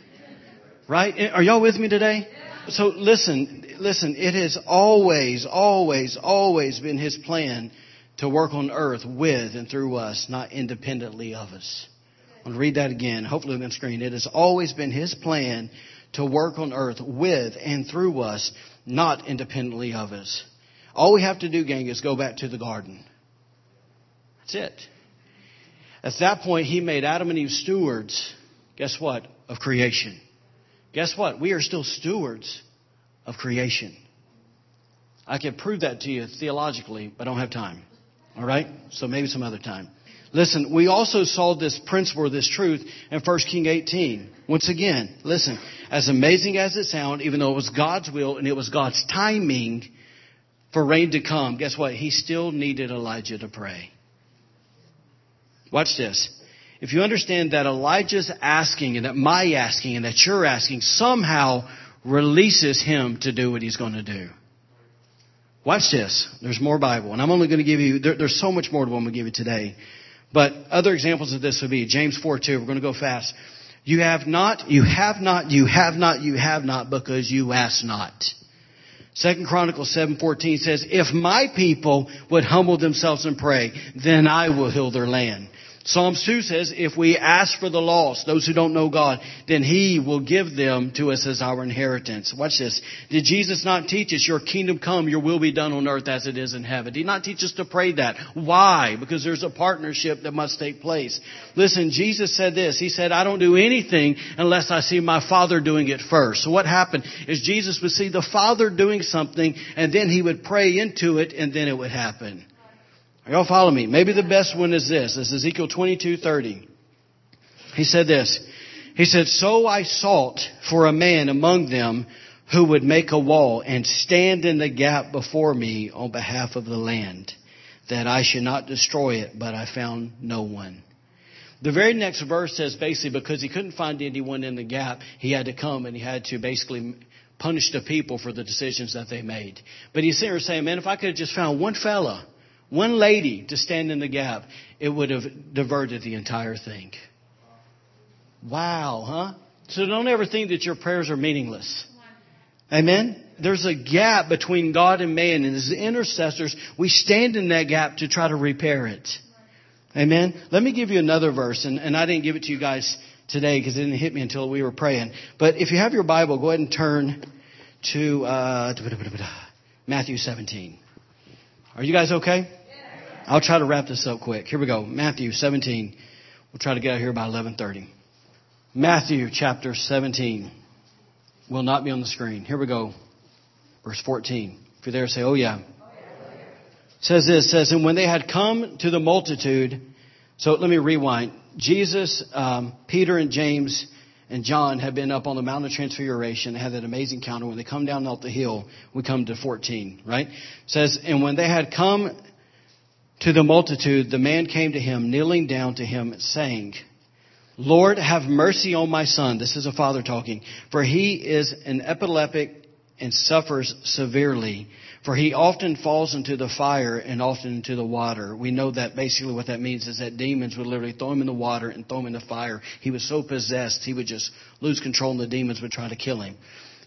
Right? Eh, are y'all with me today? So listen, listen, it has always, always, always been His plan to work on earth with and through us, not independently of us. I'm going to read that again, hopefully on the screen. It has always been His plan to work on earth with and through us, not independently of us. All we have to do, gang, is go back to the garden. That's it. At that point, he made Adam and Eve stewards, guess what? Of creation. Guess what? We are still stewards of creation. I can prove that to you theologically, but I don't have time. All right? So maybe some other time. Listen, we also saw this principle, or this truth in 1 King 18. Once again, listen, as amazing as it sounds, even though it was God's will and it was God's timing for rain to come, guess what? He still needed Elijah to pray. Watch this. If you understand that Elijah's asking and that my asking and that you're asking somehow releases him to do what he's going to do. Watch this. There's more Bible. And I'm only going to give you, there, there's so much more to what I'm going to give you today. But other examples of this would be James 4 2. We're going to go fast. You have not, you have not, you have not, you have not because you ask not. Second Chronicles 7:14 says, "If my people would humble themselves and pray, then I will heal their land." Psalms 2 says, if we ask for the lost, those who don't know God, then He will give them to us as our inheritance. Watch this. Did Jesus not teach us, your kingdom come, your will be done on earth as it is in heaven? Did He not teach us to pray that? Why? Because there's a partnership that must take place. Listen, Jesus said this. He said, I don't do anything unless I see my Father doing it first. So what happened is Jesus would see the Father doing something and then He would pray into it and then it would happen. Are y'all follow me? Maybe the best one is this. This is Ezekiel 22:30. He said this. He said, "So I sought for a man among them who would make a wall and stand in the gap before me on behalf of the land, that I should not destroy it, but I found no one." The very next verse says basically because he couldn't find anyone in the gap, he had to come and he had to basically punish the people for the decisions that they made. But he's here saying, man, if I could have just found one fella one lady to stand in the gap, it would have diverted the entire thing. Wow, huh? So don't ever think that your prayers are meaningless. Amen? There's a gap between God and man, and as intercessors, we stand in that gap to try to repair it. Amen? Let me give you another verse, and, and I didn't give it to you guys today because it didn't hit me until we were praying. But if you have your Bible, go ahead and turn to uh, Matthew 17. Are you guys okay? I'll try to wrap this up quick. Here we go. Matthew 17. We'll try to get out here by 11:30. Matthew chapter 17 will not be on the screen. Here we go. Verse 14. If you're there, say, "Oh yeah." says this says, and when they had come to the multitude, so let me rewind. Jesus, um, Peter, and James and John have been up on the Mount of Transfiguration. They had that amazing encounter. When they come down off the hill, we come to 14, right? It says, and when they had come to the multitude, the man came to him, kneeling down to him, saying, Lord, have mercy on my son. This is a father talking. For he is an epileptic and suffers severely. For he often falls into the fire and often into the water. We know that basically what that means is that demons would literally throw him in the water and throw him in the fire. He was so possessed, he would just lose control and the demons would try to kill him.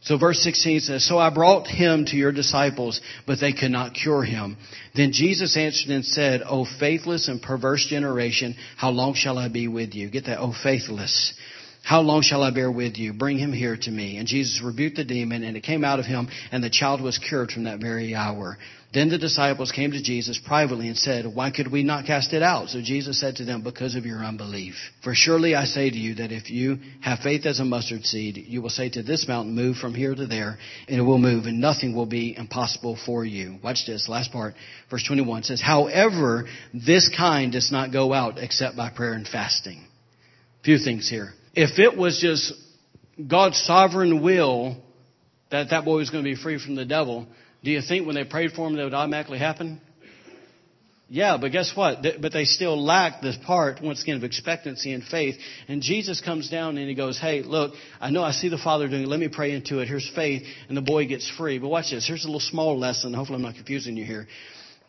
So verse 16 says, So I brought him to your disciples, but they could not cure him. Then Jesus answered and said, O faithless and perverse generation, how long shall I be with you? Get that, O faithless. How long shall I bear with you? Bring him here to me. And Jesus rebuked the demon, and it came out of him, and the child was cured from that very hour. Then the disciples came to Jesus privately and said, Why could we not cast it out? So Jesus said to them, Because of your unbelief. For surely I say to you that if you have faith as a mustard seed, you will say to this mountain, Move from here to there, and it will move, and nothing will be impossible for you. Watch this, last part. Verse 21 says, However, this kind does not go out except by prayer and fasting. Few things here if it was just God's sovereign will that that boy was going to be free from the devil, do you think when they prayed for him that would automatically happen? Yeah, but guess what? But they still lack this part, once again, of expectancy and faith. And Jesus comes down and he goes, Hey, look, I know I see the Father doing it. Let me pray into it. Here's faith. And the boy gets free. But watch this. Here's a little small lesson. Hopefully I'm not confusing you here.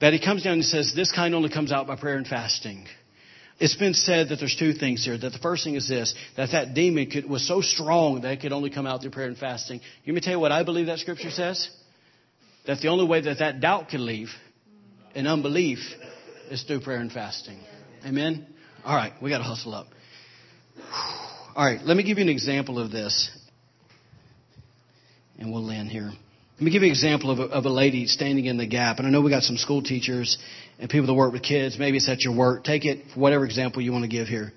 That he comes down and says, This kind only comes out by prayer and fasting. It's been said that there's two things here. That the first thing is this, that that demon could, was so strong that it could only come out through prayer and fasting. You me tell you what I believe that scripture says? That the only way that that doubt can leave and unbelief is through prayer and fasting. Amen? All right, we got to hustle up. All right, let me give you an example of this. And we'll land here. Let me give you an example of a, of a lady standing in the gap. And I know we got some school teachers and people that work with kids. Maybe it's at your work. Take it for whatever example you want to give here.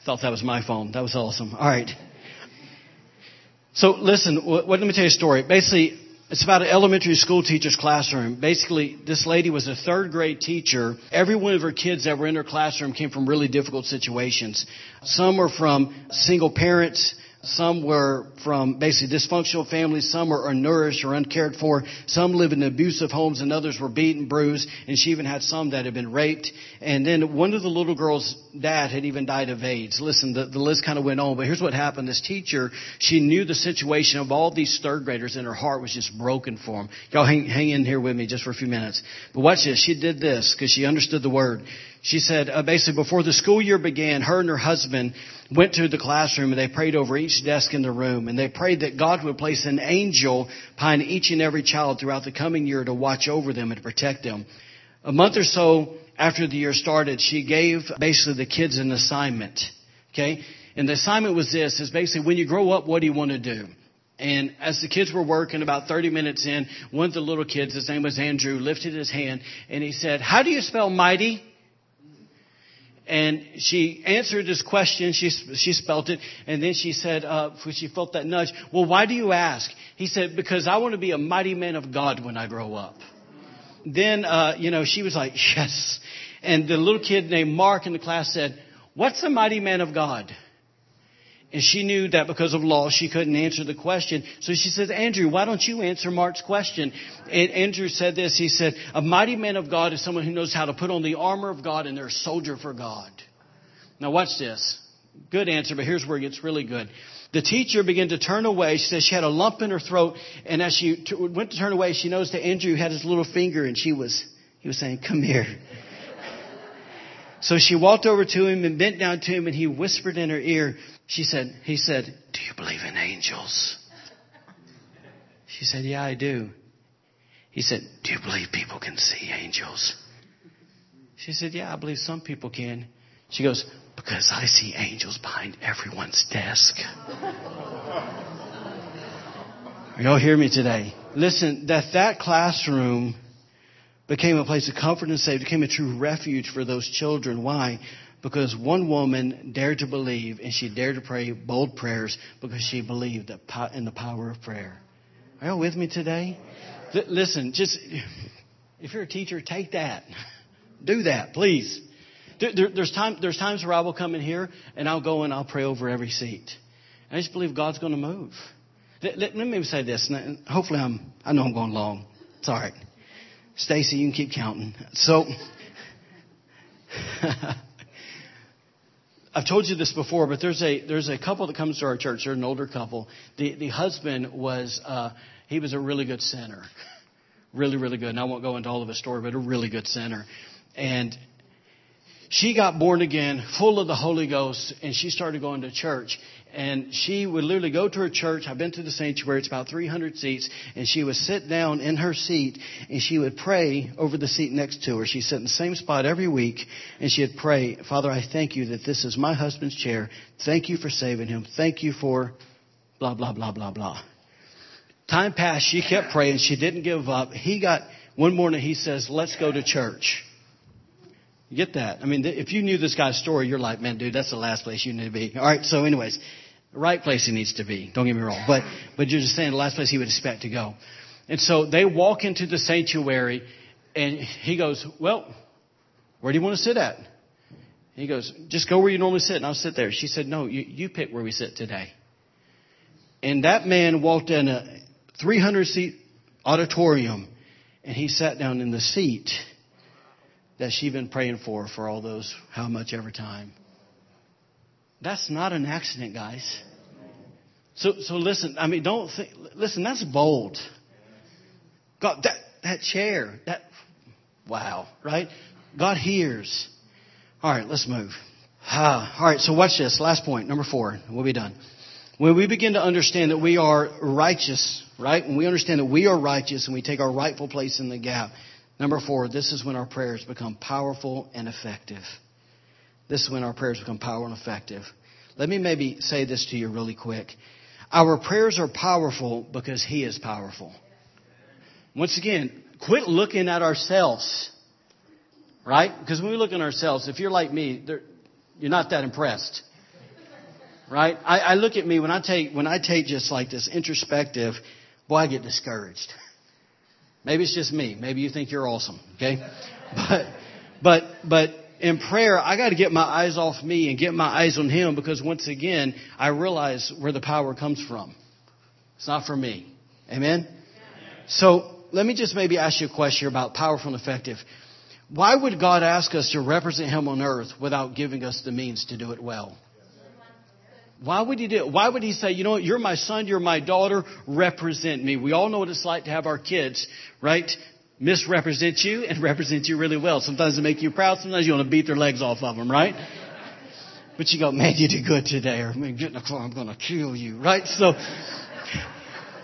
I thought that was my phone. That was awesome. All right. So listen, what, let me tell you a story. Basically, it's about an elementary school teacher's classroom. Basically, this lady was a third grade teacher. Every one of her kids that were in her classroom came from really difficult situations. Some were from single parents. Some were from basically dysfunctional families. Some were unnourished or uncared for. Some lived in abusive homes and others were beaten, bruised. And she even had some that had been raped. And then one of the little girls' dad had even died of AIDS. Listen, the, the list kind of went on, but here's what happened. This teacher, she knew the situation of all these third graders and her heart was just broken for them. Y'all hang, hang in here with me just for a few minutes. But watch this. She did this because she understood the word. She said, uh, basically, before the school year began, her and her husband went to the classroom and they prayed over each desk in the room and they prayed that God would place an angel behind each and every child throughout the coming year to watch over them and protect them. A month or so after the year started, she gave basically the kids an assignment. Okay? And the assignment was this, is basically when you grow up, what do you want to do? And as the kids were working, about 30 minutes in, one of the little kids, his name was Andrew, lifted his hand and he said, how do you spell mighty? And she answered this question. She, she spelt it. And then she said, uh, she felt that nudge. Well, why do you ask? He said, because I want to be a mighty man of God when I grow up. Then, uh, you know, she was like, yes. And the little kid named Mark in the class said, what's a mighty man of God? And she knew that because of law, she couldn't answer the question. So she said, Andrew, why don't you answer Mark's question? And Andrew said this. He said, a mighty man of God is someone who knows how to put on the armor of God and they're a soldier for God. Now watch this. Good answer, but here's where it gets really good. The teacher began to turn away. She said she had a lump in her throat. And as she went to turn away, she noticed that Andrew had his little finger and she was, He was saying, come here. So she walked over to him and bent down to him and he whispered in her ear, she said, he said, do you believe in angels? She said, yeah, I do. He said, do you believe people can see angels? She said, yeah, I believe some people can. She goes, because I see angels behind everyone's desk. Y'all hear me today? Listen, that that classroom became a place of comfort and safety, became a true refuge for those children. Why? Because one woman dared to believe and she dared to pray bold prayers because she believed in the power of prayer. Are y'all with me today? Listen, just, if you're a teacher, take that. Do that, please. There, there's, time, there's times where I will come in here and I'll go and I'll pray over every seat. I just believe God's going to move. Let, let, let me say this, and hopefully I'm, I know I'm going long. It's all right. Stacy, you can keep counting. So, I've told you this before, but there's a there's a couple that comes to our church. They're an older couple. The the husband was uh, he was a really good sinner, really really good. And I won't go into all of his story, but a really good sinner. And she got born again, full of the Holy Ghost, and she started going to church. And she would literally go to her church. I've been to the sanctuary. It's about 300 seats. And she would sit down in her seat and she would pray over the seat next to her. She'd sit in the same spot every week and she'd pray, Father, I thank you that this is my husband's chair. Thank you for saving him. Thank you for blah, blah, blah, blah, blah. Time passed. She kept praying. She didn't give up. He got, one morning he says, let's go to church. You get that? I mean, if you knew this guy's story, you're like, man, dude, that's the last place you need to be. All right. So, anyways, right place he needs to be. Don't get me wrong, but but you're just saying the last place he would expect to go. And so they walk into the sanctuary, and he goes, well, where do you want to sit at? He goes, just go where you normally sit, and I'll sit there. She said, no, you, you pick where we sit today. And that man walked in a 300 seat auditorium, and he sat down in the seat that she'd been praying for for all those how much every time. That's not an accident, guys. So, so listen. I mean, don't think. Listen, that's bold. God, that that chair, that wow, right? God hears. All right, let's move. Ah, all right, so watch this. Last point, number four. We'll be done. When we begin to understand that we are righteous, right? When we understand that we are righteous and we take our rightful place in the gap, Number four, this is when our prayers become powerful and effective. This is when our prayers become powerful and effective. Let me maybe say this to you really quick. Our prayers are powerful because He is powerful. Once again, quit looking at ourselves. Right? Because when we look at ourselves, if you're like me, you're not that impressed. Right? I, I look at me when I take when I take just like this introspective, boy, I get discouraged. Maybe it's just me. Maybe you think you're awesome. Okay? But, but, but in prayer, I got to get my eyes off me and get my eyes on Him because once again, I realize where the power comes from. It's not from me. Amen? So, let me just maybe ask you a question about powerful and effective. Why would God ask us to represent Him on earth without giving us the means to do it well? Why would he do it? Why would he say, you know what, you're my son, you're my daughter, represent me? We all know what it's like to have our kids, right? Misrepresent you and represent you really well. Sometimes they make you proud, sometimes you want to beat their legs off of them, right? But you go, man, you did good today, or man, get in the car, I'm gonna kill you, right? So,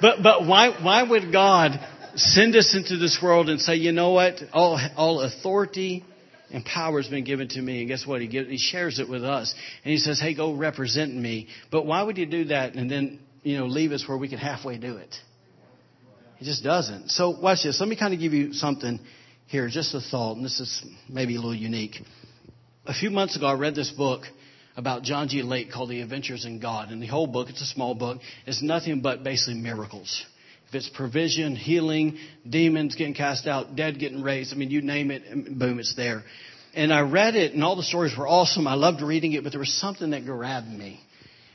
but, but why, why would God send us into this world and say, you know what, all, all authority, and power has been given to me. And guess what? He, gives, he shares it with us. And he says, hey, go represent me. But why would you do that and then, you know, leave us where we can halfway do it? He just doesn't. So watch this. Let me kind of give you something here, just a thought. And this is maybe a little unique. A few months ago, I read this book about John G. Lake called The Adventures in God. And the whole book, it's a small book, is nothing but basically miracles. If it's provision, healing, demons getting cast out, dead getting raised, I mean, you name it, boom, it's there. And I read it, and all the stories were awesome. I loved reading it, but there was something that grabbed me.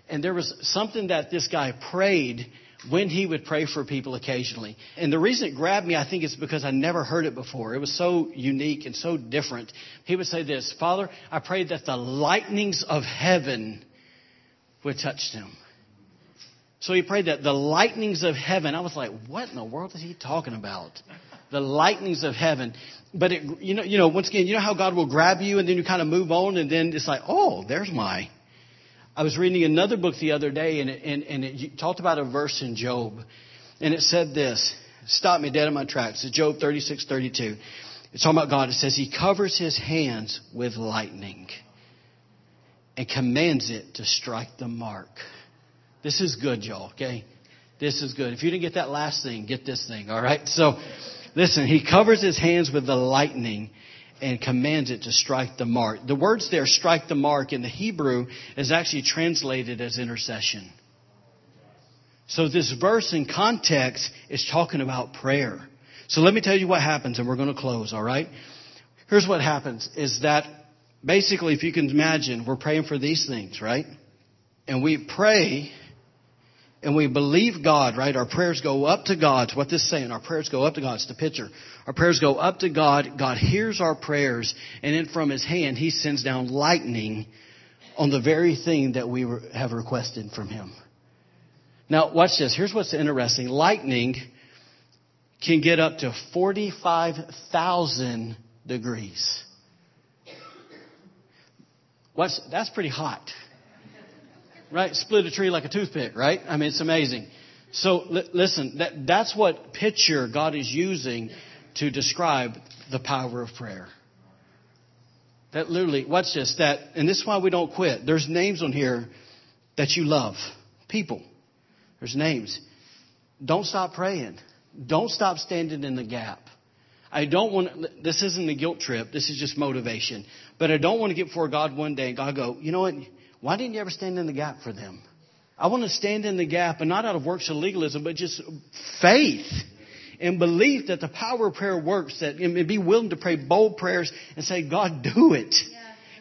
And there was something that this guy prayed when he would pray for people occasionally. And the reason it grabbed me, I think, is because I never heard it before. It was so unique and so different. He would say this Father, I pray that the lightnings of heaven would touch him. So he prayed that the lightnings of heaven. I was like, what in the world is he talking about? the lightnings of heaven. But it, you know, you know, once again, you know how God will grab you and then you kind of move on and then it's like, oh, there's my. I was reading another book the other day and it, and, and it talked about a verse in Job and it said this, stop me dead in my tracks. It's Job 36, 32. It's talking about God. It says he covers his hands with lightning and commands it to strike the mark. This is good, y'all, okay? This is good. If you didn't get that last thing, get this thing, all right? So, listen, he covers his hands with the lightning and commands it to strike the mark. The words there, strike the mark, in the Hebrew is actually translated as intercession. So this verse in context is talking about prayer. So let me tell you what happens and we're going to close, alright? Here's what happens is that basically, if you can imagine, we're praying for these things, right? And we pray and we believe God, right? Our prayers go up to God. It's what this is saying. Our prayers go up to God. It's the picture. Our prayers go up to God. God hears our prayers, and then from His hand, He sends down lightning on the very thing that we have requested from Him. Now, watch this. Here's what's interesting. Lightning can get up to 45,000 degrees. What's, that's pretty hot right? Split a tree like a toothpick, right? I mean, it's amazing. So li- listen, that, that's what picture God is using to describe the power of prayer. That literally, watch this, that, and this is why we don't quit. There's names on here that you love. People. There's names. Don't stop praying. Don't stop standing in the gap. I don't want, this isn't a guilt trip. This is just motivation. But I don't want to get before God one day and God go, you know what? Why didn't you ever stand in the gap for them? I want to stand in the gap, and not out of works of legalism, but just faith and belief that the power of prayer works, that and be willing to pray bold prayers and say, God, do it.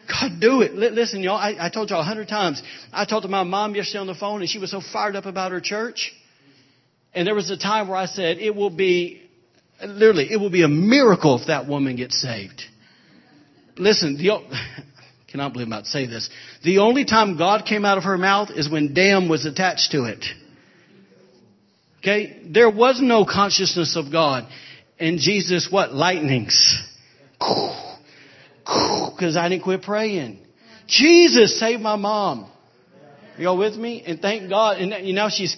God, do it. Listen, y'all, I, I told y'all a hundred times. I talked to my mom yesterday on the phone, and she was so fired up about her church. And there was a time where I said, it will be, literally, it will be a miracle if that woman gets saved. Listen, the, cannot believe I'm about to say this. The only time God came out of her mouth is when damn was attached to it. Okay? There was no consciousness of God. And Jesus, what? Lightnings. Because I didn't quit praying. Jesus saved my mom. Y'all with me? And thank God. And you know, she's,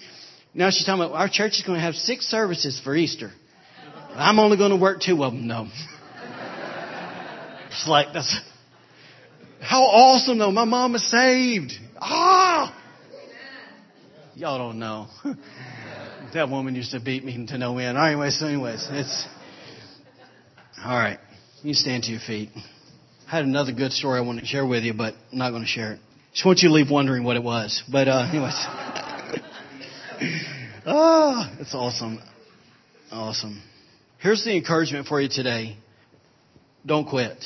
now she's talking about our church is going to have six services for Easter. I'm only going to work two of them though. It's like, that's, how awesome though. My mom is saved. Ah! Y'all don't know. that woman used to beat me to no end. Anyways, anyways, it's, alright. You stand to your feet. I had another good story I want to share with you, but I'm not going to share it. Just want you to leave wondering what it was. But, uh, anyways. ah, it's awesome. Awesome. Here's the encouragement for you today. Don't quit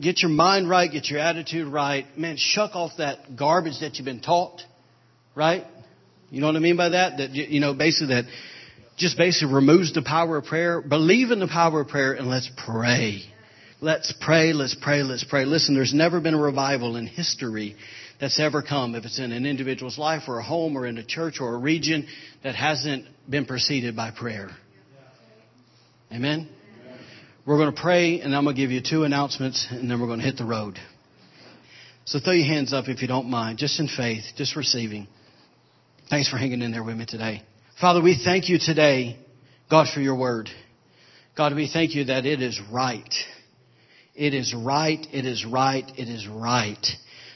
get your mind right, get your attitude right. Man, shuck off that garbage that you've been taught, right? You know what I mean by that? That, you know, basically that just basically removes the power of prayer. Believe in the power of prayer and let's pray. Let's pray, let's pray, let's pray. Listen, there's never been a revival in history that's ever come, if it's in an individual's life or a home or in a church or a region, that hasn't been preceded by prayer. Amen? We're going to pray, and I'm going to give you two announcements, and then we're going to hit the road. So throw your hands up if you don't mind, just in faith, just receiving. Thanks for hanging in there with me today. Father, we thank you today, God, for your word. God, we thank you that it is right. It is right, it is right, it is right.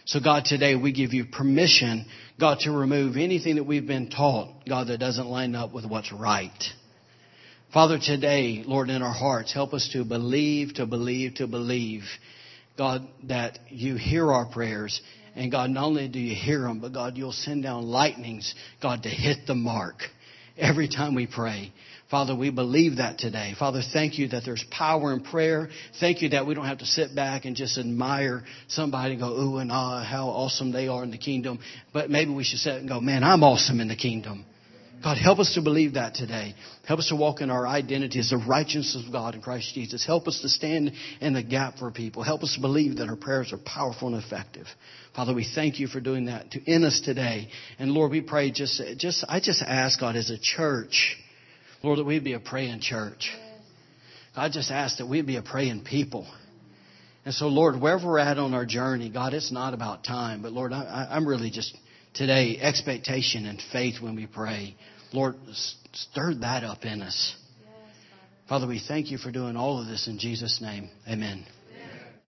So God, today we give you permission, God, to remove anything that we've been taught, God, that doesn't line up with what's right. Father, today, Lord, in our hearts, help us to believe, to believe, to believe, God, that you hear our prayers. And God, not only do you hear them, but God, you'll send down lightnings, God, to hit the mark every time we pray. Father, we believe that today. Father, thank you that there's power in prayer. Thank you that we don't have to sit back and just admire somebody and go, ooh and ah, how awesome they are in the kingdom. But maybe we should sit and go, man, I'm awesome in the kingdom. God, help us to believe that today. Help us to walk in our identity as the righteousness of God in Christ Jesus. Help us to stand in the gap for people. Help us to believe that our prayers are powerful and effective. Father, we thank you for doing that to, in us today. And Lord, we pray just, just, I just ask God as a church, Lord, that we'd be a praying church. I just ask that we'd be a praying people. And so, Lord, wherever we're at on our journey, God, it's not about time, but Lord, I, I'm really just today expectation and faith when we pray. Lord, stir that up in us. Father, we thank you for doing all of this in Jesus' name. Amen.